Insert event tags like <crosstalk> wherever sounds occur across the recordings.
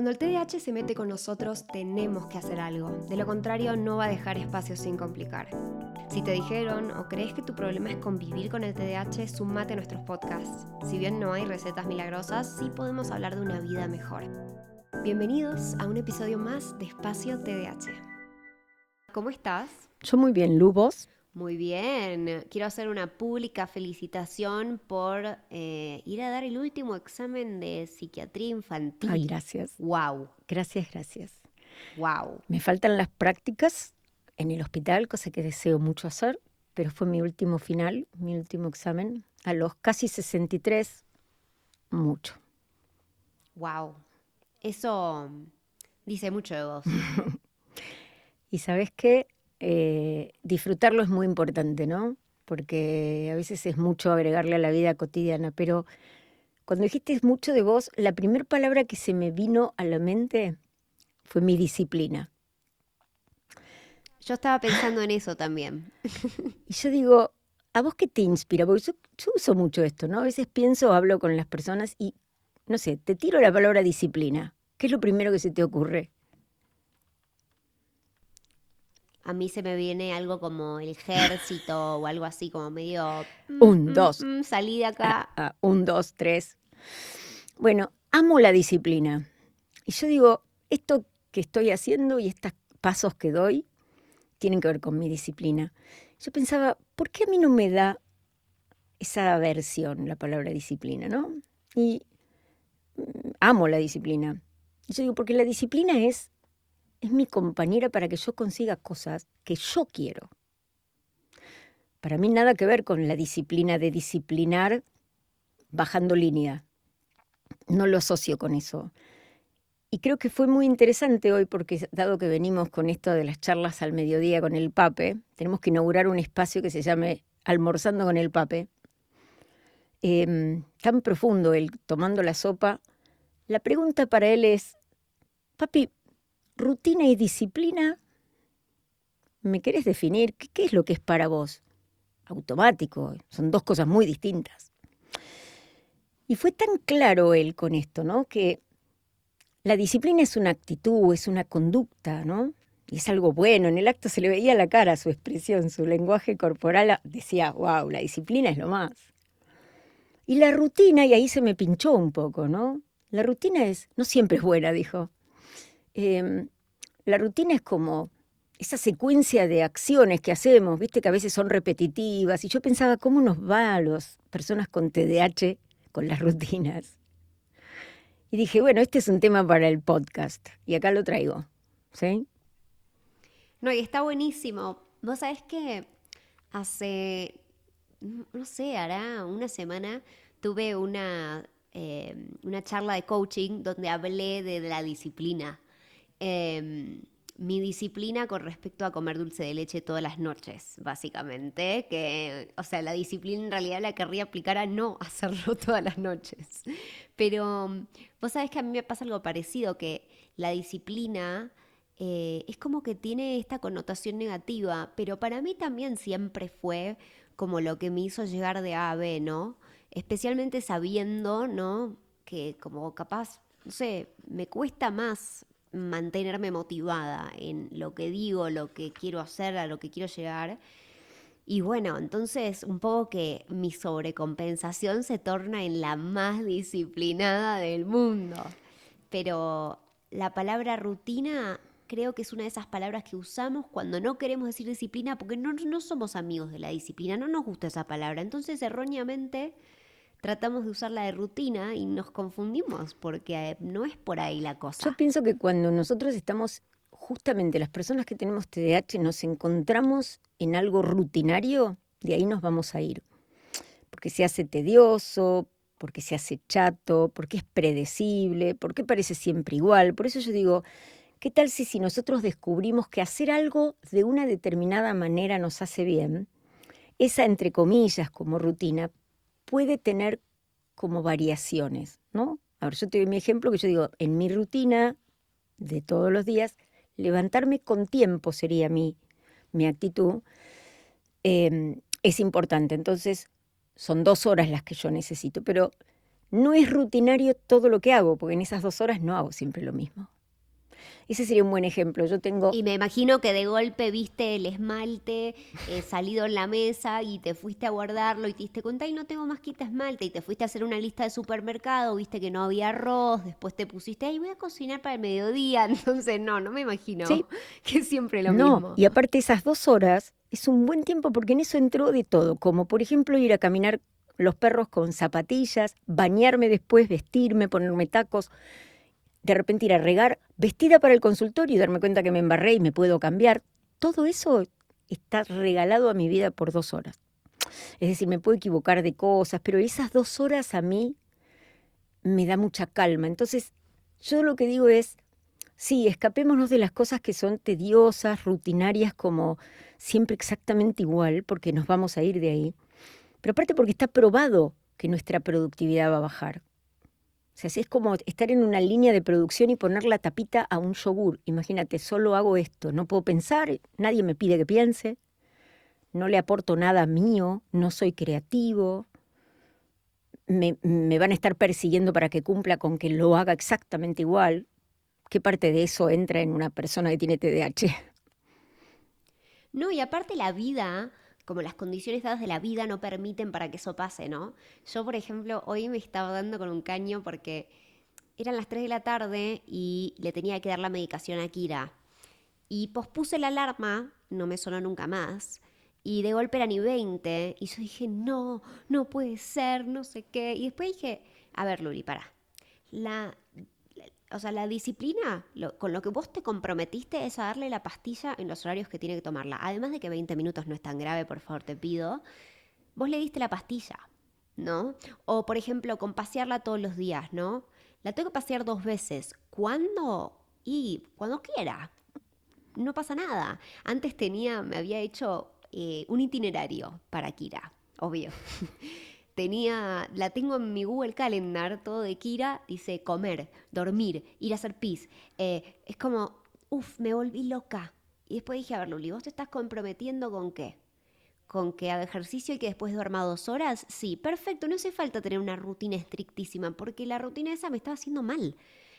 Cuando el TDAH se mete con nosotros, tenemos que hacer algo. De lo contrario, no va a dejar espacio sin complicar. Si te dijeron o crees que tu problema es convivir con el TDAH, sumate a nuestros podcasts. Si bien no hay recetas milagrosas, sí podemos hablar de una vida mejor. Bienvenidos a un episodio más de Espacio TDAH. ¿Cómo estás? Yo muy bien, Lubos. Muy bien, quiero hacer una pública felicitación por eh, ir a dar el último examen de psiquiatría infantil. Ay, gracias. Wow. Gracias, gracias. Wow. Me faltan las prácticas en el hospital, cosa que deseo mucho hacer, pero fue mi último final, mi último examen. A los casi 63, mucho. Wow. Eso dice mucho de vos. <laughs> y sabes qué? Eh, disfrutarlo es muy importante, ¿no? Porque a veces es mucho agregarle a la vida cotidiana, pero cuando dijiste mucho de vos, la primera palabra que se me vino a la mente fue mi disciplina. Yo estaba pensando en eso también. <laughs> y yo digo, ¿a vos qué te inspira? Porque yo, yo, uso mucho esto, ¿no? A veces pienso, hablo con las personas y, no sé, te tiro la palabra disciplina. ¿Qué es lo primero que se te ocurre? A mí se me viene algo como el ejército o algo así, como medio... Mm, un, mm, dos. Mm, salí de acá. Ah, ah, un, dos, tres. Bueno, amo la disciplina. Y yo digo, esto que estoy haciendo y estos pasos que doy tienen que ver con mi disciplina. Yo pensaba, ¿por qué a mí no me da esa aversión la palabra disciplina, no? Y amo la disciplina. Y yo digo, porque la disciplina es es mi compañera para que yo consiga cosas que yo quiero. Para mí nada que ver con la disciplina de disciplinar bajando línea. No lo asocio con eso. Y creo que fue muy interesante hoy porque dado que venimos con esto de las charlas al mediodía con el Pape, tenemos que inaugurar un espacio que se llame Almorzando con el Pape. Em, tan profundo él tomando la sopa. La pregunta para él es, papi, rutina y disciplina, ¿me querés definir qué, es lo que es para vos? Automático, son dos cosas muy distintas. Y fue tan claro él con esto, ¿no? Que la disciplina es una actitud, es una conducta, ¿no? Y es algo bueno. En el acto se le veía la cara, su expresión, su lenguaje corporal. Decía, wow, la disciplina es lo más. Y la rutina, y ahí se me pinchó un poco, ¿no? La rutina es, no siempre es buena, dijo. Em, la rutina es como esa secuencia de acciones que hacemos, viste que a veces son repetitivas, y yo pensaba, ¿cómo nos va a las personas con TDAH con las <laughs> rutinas? Y dije, bueno, este es un tema para el podcast, y acá lo traigo, ¿sí? No, y está buenísimo. Vos sabés que hace, no sé, hará una semana tuve una, em, una charla de coaching donde hablé de la disciplina Em, mi disciplina con respecto a comer dulce de leche todas las noches, básicamente. Que, o sea, la disciplina en realidad la querría aplicar a no <laughs> hacerlo todas las noches. Pero vos sabés que a mí me pasa algo parecido, que la disciplina eh, es como que tiene esta connotación negativa, pero para mí también siempre fue como lo que me hizo llegar de A a B, ¿no? Especialmente sabiendo, ¿no? Que como capaz, no sé, me cuesta más mantenerme motivada en lo que digo, lo que quiero hacer, a lo que quiero llegar. Y bueno, entonces un poco que mi sobrecompensación se torna en la más disciplinada del mundo. Pero la palabra rutina creo que es una de esas palabras que usamos cuando no queremos decir disciplina porque no, no somos amigos de la disciplina, no nos gusta esa palabra. Entonces erróneamente tratamos de usarla de rutina y nos confundimos porque eh, no es por ahí la cosa. Yo pienso que cuando nosotros estamos, justamente las personas que tenemos TDAH, nos encontramos en algo rutinario, de ahí nos vamos a ir. Porque se hace tedioso, porque se hace chato, porque es predecible, porque parece siempre igual. Por eso yo digo, ¿qué tal si, si nosotros descubrimos que hacer algo de una determinada manera nos hace bien? Esa, entre comillas, como rutina, puede tener como variaciones, ¿no? Ahora, yo te doy mi ejemplo que yo digo, en mi rutina de todos los días, levantarme con tiempo sería mi, mi actitud, em, es importante. Entonces, son dos horas las que yo necesito, pero no es rutinario todo lo que hago, porque en esas dos horas no hago siempre lo mismo. Ese sería un buen ejemplo. Yo tengo... Y me imagino que de golpe viste el esmalte eh, salido en la mesa y te fuiste a guardarlo y te diste cuenta y no tengo más quita esmalte y te fuiste a hacer una lista de supermercado, viste que no había arroz, después te pusiste ahí voy a cocinar para el mediodía, <laughs> entonces no, no me imagino Sí. <laughs> que siempre lo no, mismo. y aparte esas dos horas es un buen tiempo porque en eso entró de todo, como por ejemplo ir a caminar los perros con zapatillas, bañarme después, vestirme, ponerme tacos, de repente ir a regar, vestida para el consultorio y darme cuenta que me embarré y me puedo cambiar. Todo eso está regalado a mi vida por dos horas. Es decir, me puedo equivocar de cosas, pero esas dos horas a mí me da mucha calma. Entonces, yo lo que digo es, sí, escapémonos de las cosas que son tediosas, rutinarias, como siempre exactamente igual, porque nos vamos a ir de ahí. Pero aparte porque está probado que nuestra productividad va a bajar. O sea, es como estar en una línea de producción y poner la tapita a un yogur. Imagínate, solo hago esto, no puedo pensar, nadie me pide que piense, no le aporto nada mío, no soy creativo, me, me van a estar persiguiendo para que cumpla con que lo haga exactamente igual. ¿Qué parte de eso entra en una persona que tiene TDAH? No, y aparte la vida, como las condiciones dadas de la vida no permiten para que eso pase, ¿no? Yo, por ejemplo, hoy me estaba dando con un caño porque eran las 3 de la tarde y le tenía que dar la medicación a Kira. Y pospuse la alarma, no me sonó nunca más. Y de golpe era ni 20. Y yo dije, no, no puede ser, no sé qué. Y después dije, a ver, Luli, para. La, o sea, la disciplina, con lo que vos te comprometiste es a darle la pastilla en los horarios que tiene que tomarla. Además de que 20 minutos no es tan grave, por favor, te pido. Vos le diste la pastilla, ¿no? O, por ejemplo, con pasearla todos los días, ¿no? La tengo que pasear dos veces. ¿Cuándo? Y cuando quiera. No pasa nada. Antes tenía, me había hecho eh, un itinerario para Kira, obvio. <laughs> Tenía, la tengo en mi Google Calendar, todo de Kira, dice comer, dormir, ir a hacer pis. Eh, es como, uff, me volví loca. Y después dije, a ver, Luli, ¿vos te estás comprometiendo con qué? ¿Con que haga ejercicio y que después duerma dos horas? Sí, perfecto, no hace falta tener una rutina estrictísima, porque la rutina esa me estaba haciendo mal.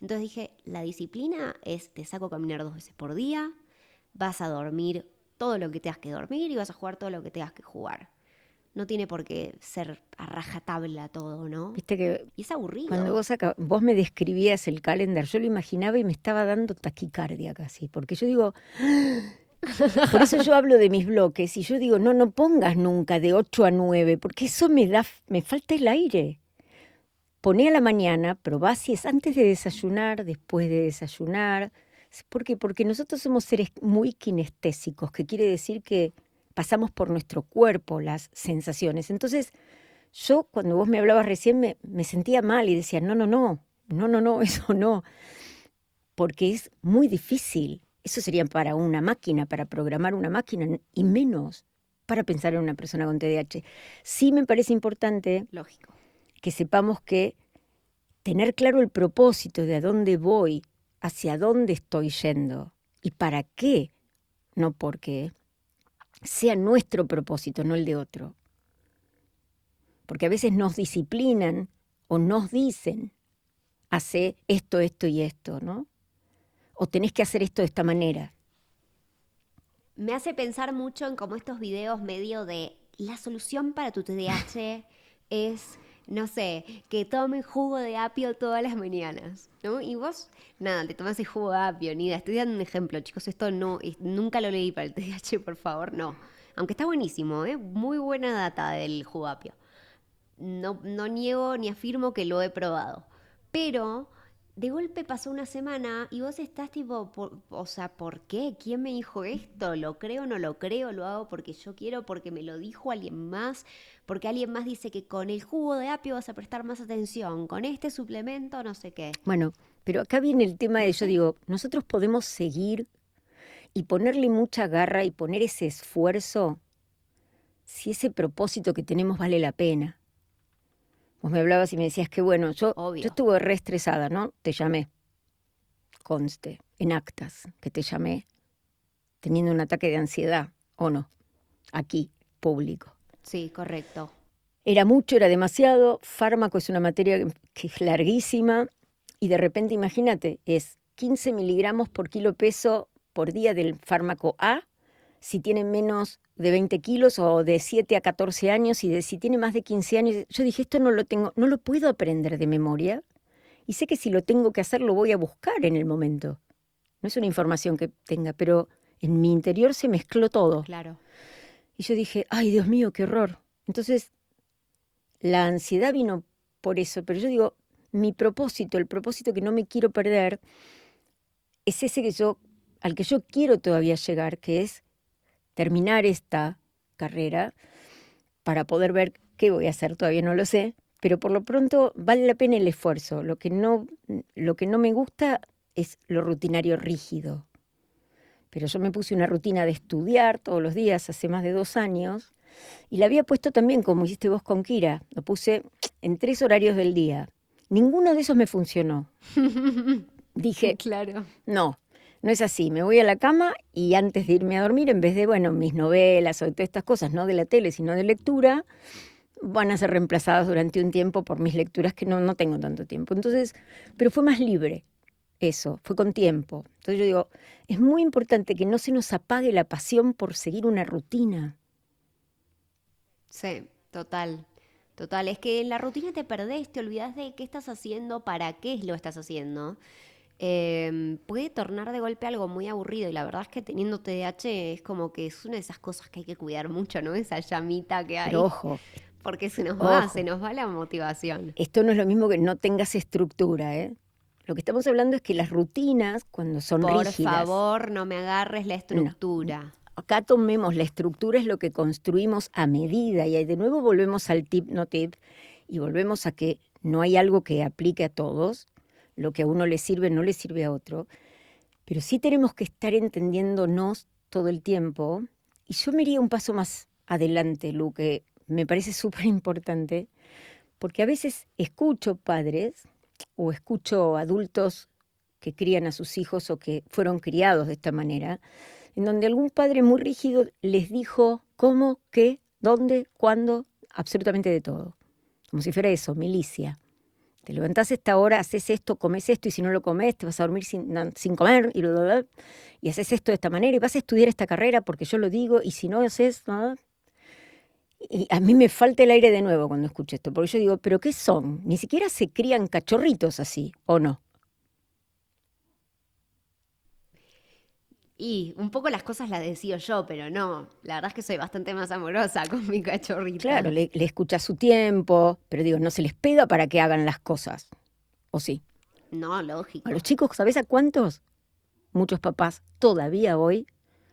Entonces dije, la disciplina es, te saco a caminar dos veces por día, vas a dormir todo lo que tengas que dormir y vas a jugar todo lo que tengas que jugar. No tiene por qué ser a rajatabla todo, ¿no? Viste que Y es aburrido. cuando vos, acá- vos me describías el calendar, yo lo imaginaba y me estaba dando taquicardia casi, porque yo digo, por eso yo hablo de mis bloques y yo digo, no, no pongas nunca de 8 a 9, porque eso me da, me falta el aire. Poné a la mañana, probá si es antes de desayunar, después de desayunar. ¿Por qué? Porque nosotros somos seres muy kinestésicos, que quiere decir que pasamos por nuestro cuerpo las sensaciones. Entonces, yo cuando vos me hablabas recién me, me sentía mal y decía, no, no, no, no, no, no, <laughs> eso no, porque es muy difícil. Eso sería para una máquina, para programar una máquina, y menos para pensar en una persona con TDAH. Sí me parece importante Lógico. que sepamos que tener claro el propósito de a dónde voy, hacia dónde estoy yendo y para qué, no porque sea nuestro propósito, no el de otro. Porque a veces nos disciplinan o nos dicen, hace esto, esto y esto, ¿no? O tenés que hacer esto de esta manera. Me hace pensar mucho en cómo estos videos medio de la solución para tu TDAH es, no sé, que tome jugo de apio todas las mañanas, ¿no? Y vos, nada, te tomas el jugo de apio, ni idea. Estoy dando un ejemplo, chicos, esto no, nunca lo leí para el <laughs> TDAH, por favor, no. Aunque está buenísimo, ¿eh? Muy buena data del jugo de apio. No, no niego ni afirmo que lo he probado. Pero de golpe pasó una semana y vos estás tipo, o sea, ¿por qué? ¿Quién me dijo esto? ¿Lo creo no lo creo? ¿Lo hago porque yo quiero? ¿Porque me lo dijo alguien más? Porque alguien más dice que con el jugo de apio vas a prestar más atención, con este suplemento no sé qué. Bueno, pero acá viene el tema de, yo digo, nosotros podemos seguir y ponerle mucha garra y poner ese esfuerzo si ese propósito que tenemos vale la pena. Vos me hablabas y me decías que bueno, yo, Obvio. yo estuve re estresada, ¿no? Te llamé, conste, en actas, que te llamé teniendo un ataque de ansiedad, ¿o no? Aquí, público. Sí, correcto. era mucho, era demasiado, fármaco es una materia que es larguísima y de repente imagínate, es 15 miligramos por kilo peso por día del fármaco A, si tiene menos de 20 kilos o de 7 a 14 años y de si tiene más de 15 años. Yo dije, esto no lo tengo, no lo puedo aprender de memoria y sé que si lo tengo que hacer lo voy a buscar en el momento. No es una información que tenga, pero en mi interior se mezcló todo. Claro. Y yo dije, ay Dios mío, qué horror. Entonces, la ansiedad vino por eso, pero yo digo, mi propósito, el propósito que no me quiero perder, es ese que yo, al que yo quiero todavía llegar, que es terminar esta carrera para poder ver qué voy a hacer, todavía no lo sé, pero por lo pronto vale la pena el esfuerzo. Lo que no, lo que no me gusta es lo rutinario rígido. Pero yo me puse una rutina de estudiar todos los días hace más de dos años y la había puesto también, como hiciste vos con Kira, lo puse en tres horarios del día. Ninguno de esos me funcionó. <laughs> Dije, claro. no, no es así, me voy a la cama y antes de irme a dormir, en vez de, bueno, mis novelas o todas estas cosas, no de la tele, sino de lectura, van a ser reemplazadas durante un tiempo por mis lecturas que no, no tengo tanto tiempo. Entonces, pero fue más libre eso, fue con tiempo. Entonces yo digo, es muy importante que no se nos apague la pasión por seguir una rutina. Sí, total. Total, es que en la rutina te perdés, te olvidas de qué estás haciendo, para qué lo estás haciendo. Em, puede tornar de golpe algo muy aburrido y la verdad es que teniendo TDAH es como que es una de esas cosas que hay que cuidar mucho, ¿no? Esa llamita que hay. Pero ojo. Porque se nos va, se nos va la motivación. Esto no es lo mismo que no tengas estructura, ¿eh? Lo que estamos hablando es que las rutinas, cuando son rígidas... Por favor, no me agarres la estructura. Acá tomemos la estructura, es lo que construimos a medida. Y de nuevo volvemos al tip, no tip, y volvemos a que no hay algo que aplique a todos, lo que a uno le sirve no le sirve a otro, pero sí tenemos que estar entendiéndonos todo el tiempo. Y yo me iría un paso más adelante, Lu, que me parece <laughs> súper importante, porque a veces escucho padres o escucho adultos que crían a sus hijos o que fueron criados de esta manera, en donde algún padre muy rígido les dijo cómo, qué, dónde, cuándo, absolutamente de todo. Como si fuera eso, milicia. Te levantás esta hora, haces esto, comes esto, y si no lo comes, te vas a dormir sin, sin comer, y, y haces esto de esta manera, y vas a estudiar esta carrera porque yo lo digo, y si no haces nada. Y a mí me falta el aire de nuevo cuando escucho esto, porque yo digo, ¿pero qué son? Ni siquiera se crían cachorritos así, ¿o no? Y un poco las cosas las decido yo, pero no, la verdad es que soy bastante más amorosa <laughs> con mi cachorrito. Claro, le, le escucha su tiempo, pero digo, no se les pega para que hagan las cosas, ¿o sí? No, lógico. A los chicos, ¿sabes a cuántos? Muchos papás todavía hoy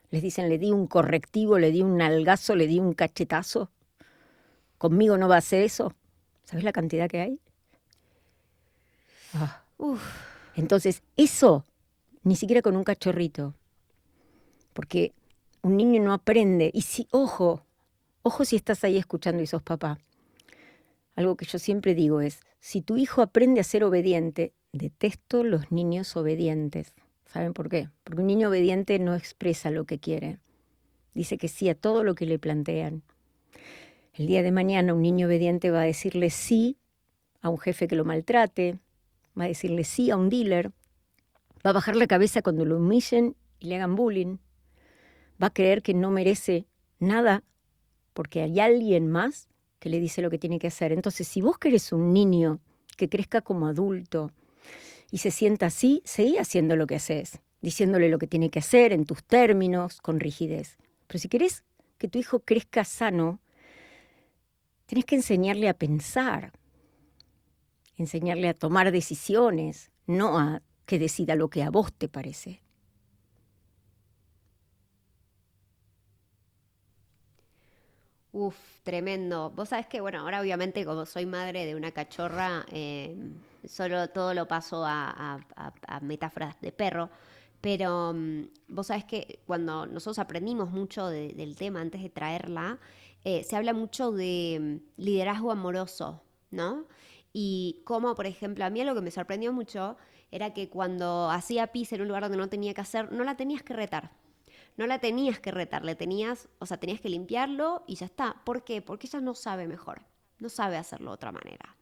les dicen, le di un correctivo, le di un nalgazo, le di un cachetazo. Conmigo no va a hacer eso. ¿Sabes la cantidad que hay? Ah. Entonces, eso, ni siquiera con un cachorrito, porque un niño no aprende. Y si, ojo, ojo si estás ahí escuchando y sos papá. Algo que yo siempre digo es, si tu hijo aprende a ser obediente, detesto los niños obedientes. ¿Saben por qué? Porque un niño obediente no expresa lo que quiere. Dice que sí a todo lo que le plantean. El día de mañana un niño obediente va a decirle sí a un jefe que lo maltrate, va a decirle sí a un dealer, va a bajar la cabeza cuando lo humillen y le hagan bullying, va a creer que no merece nada porque hay alguien más que le dice lo que tiene que hacer. Entonces, si vos querés un niño que crezca como adulto y se sienta así, seguí haciendo lo que haces, diciéndole lo que tiene que hacer en tus términos, con rigidez. Pero si querés que tu hijo crezca sano, tenés que enseñarle a pensar, enseñarle a tomar decisiones, no a que decida lo que a vos te parece. Uf, tremendo. Vos sabés que, bueno, ahora obviamente como soy madre de una cachorra, eh, solo todo lo paso a, metáforas de perro, pero mm, vos sabés que cuando nosotros aprendimos mucho del tema antes de traerla, eh, se habla mucho de mm, liderazgo amoroso, ¿no? Y como, por ejemplo, a mí lo que me sorprendió mucho era que cuando hacía pis en un lugar donde no tenía que hacer, no la tenías que retar no la tenías que retar, le tenías, o sea, tenías que limpiarlo y ya está. ¿Por qué? Porque ella no sabe mejor, no sabe hacerlo de otra manera.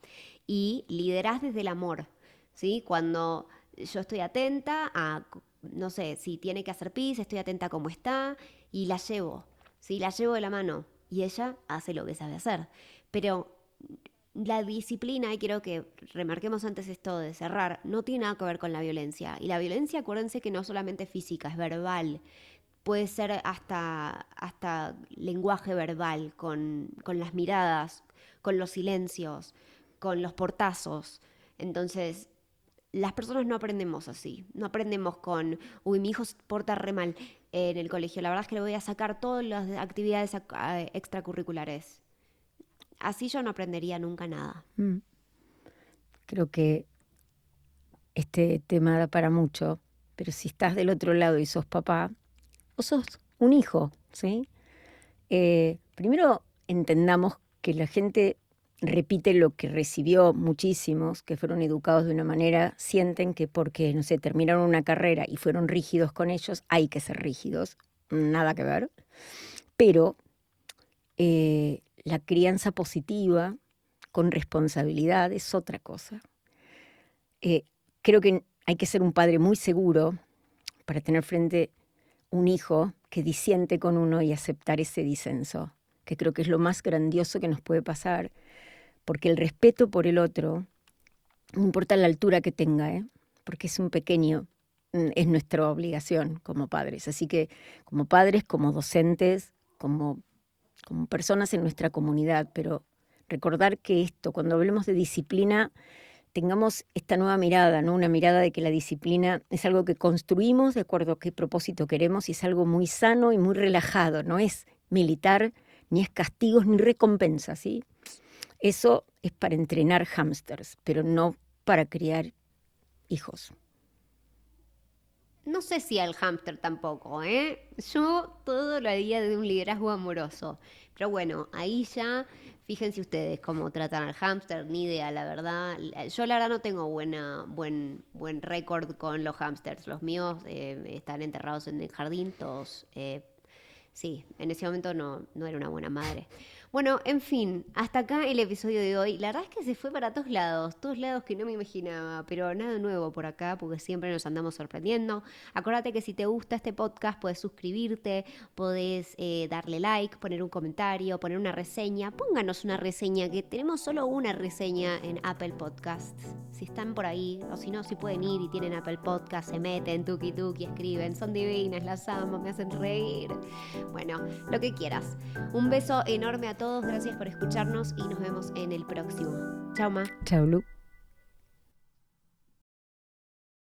Y liderás desde el amor, ¿sí? Cuando yo estoy atenta a, no sé, si tiene que hacer pis, estoy atenta a cómo está y la llevo, ¿sí? La llevo de la mano y ella hace lo que sabe hacer. Pero la disciplina, y quiero que remarquemos antes esto de cerrar, no tiene nada que ver con la violencia. Y la violencia, acuérdense que no solamente es física, es verbal. Puede ser hasta, hasta lenguaje verbal, con, con las miradas, con los silencios, con los portazos. Entonces, las personas no aprendemos así. No aprendemos con, uy, mi hijo porta re mal en el colegio. La verdad es que le voy a sacar todas las actividades extracurriculares así yo no aprendería nunca nada. Mm. Creo que este tema da para mucho, pero si estás del otro lado y sos papá, o sos un hijo, ¿sí? Eh, primero entendamos que la gente repite lo que recibió muchísimos, que fueron educados de una manera, sienten que porque, no sé, terminaron una carrera y fueron rígidos con ellos, hay que ser rígidos, nada que ver. Pero eh, la crianza positiva con responsabilidad es otra cosa. Eh, creo que hay que ser un padre muy seguro para tener frente un hijo que disiente con uno y aceptar ese disenso, que creo que es lo más grandioso que nos puede pasar, porque el respeto por el otro, no importa la altura que tenga, ¿eh? porque es un pequeño, mm, es nuestra obligación como padres. Así que como padres, como docentes, como como personas en nuestra comunidad, pero recordar que esto, cuando hablemos de disciplina, tengamos esta nueva mirada, ¿no? Una mirada de que la disciplina es algo que construimos de acuerdo a qué propósito queremos y es algo muy sano y muy relajado, no es militar, ni es castigos, ni recompensa, ¿sí? Eso es para entrenar hámsters, pero no para criar hijos. No sé si al hámster tampoco, ¿eh? Yo todo lo haría de un liderazgo amoroso. Pero bueno, ahí ya, fíjense ustedes cómo tratan al hámster, ni idea, la verdad. Yo la verdad no tengo buena, buen, buen récord con los hámsters. Los míos eh, están enterrados en el jardín, todos. Eh, sí, en ese momento no, no era una buena madre. Bueno, en fin, hasta acá el episodio de hoy. La verdad es que se fue para todos lados, todos lados que no me imaginaba, pero nada nuevo por acá porque siempre nos andamos sorprendiendo. Acuérdate que si te gusta este podcast puedes suscribirte, podés eh, darle like, poner un comentario, poner una reseña. Pónganos una reseña, que tenemos solo una reseña en Apple Podcasts. Si están por ahí, o si no, si pueden ir y tienen Apple Podcasts, se meten, tuki tuki, escriben. Son divinas, las amo, me hacen reír. Bueno, lo que quieras. Un beso enorme a todos, gracias por escucharnos y nos vemos en el próximo. Chao, Ma. Chao, Lu.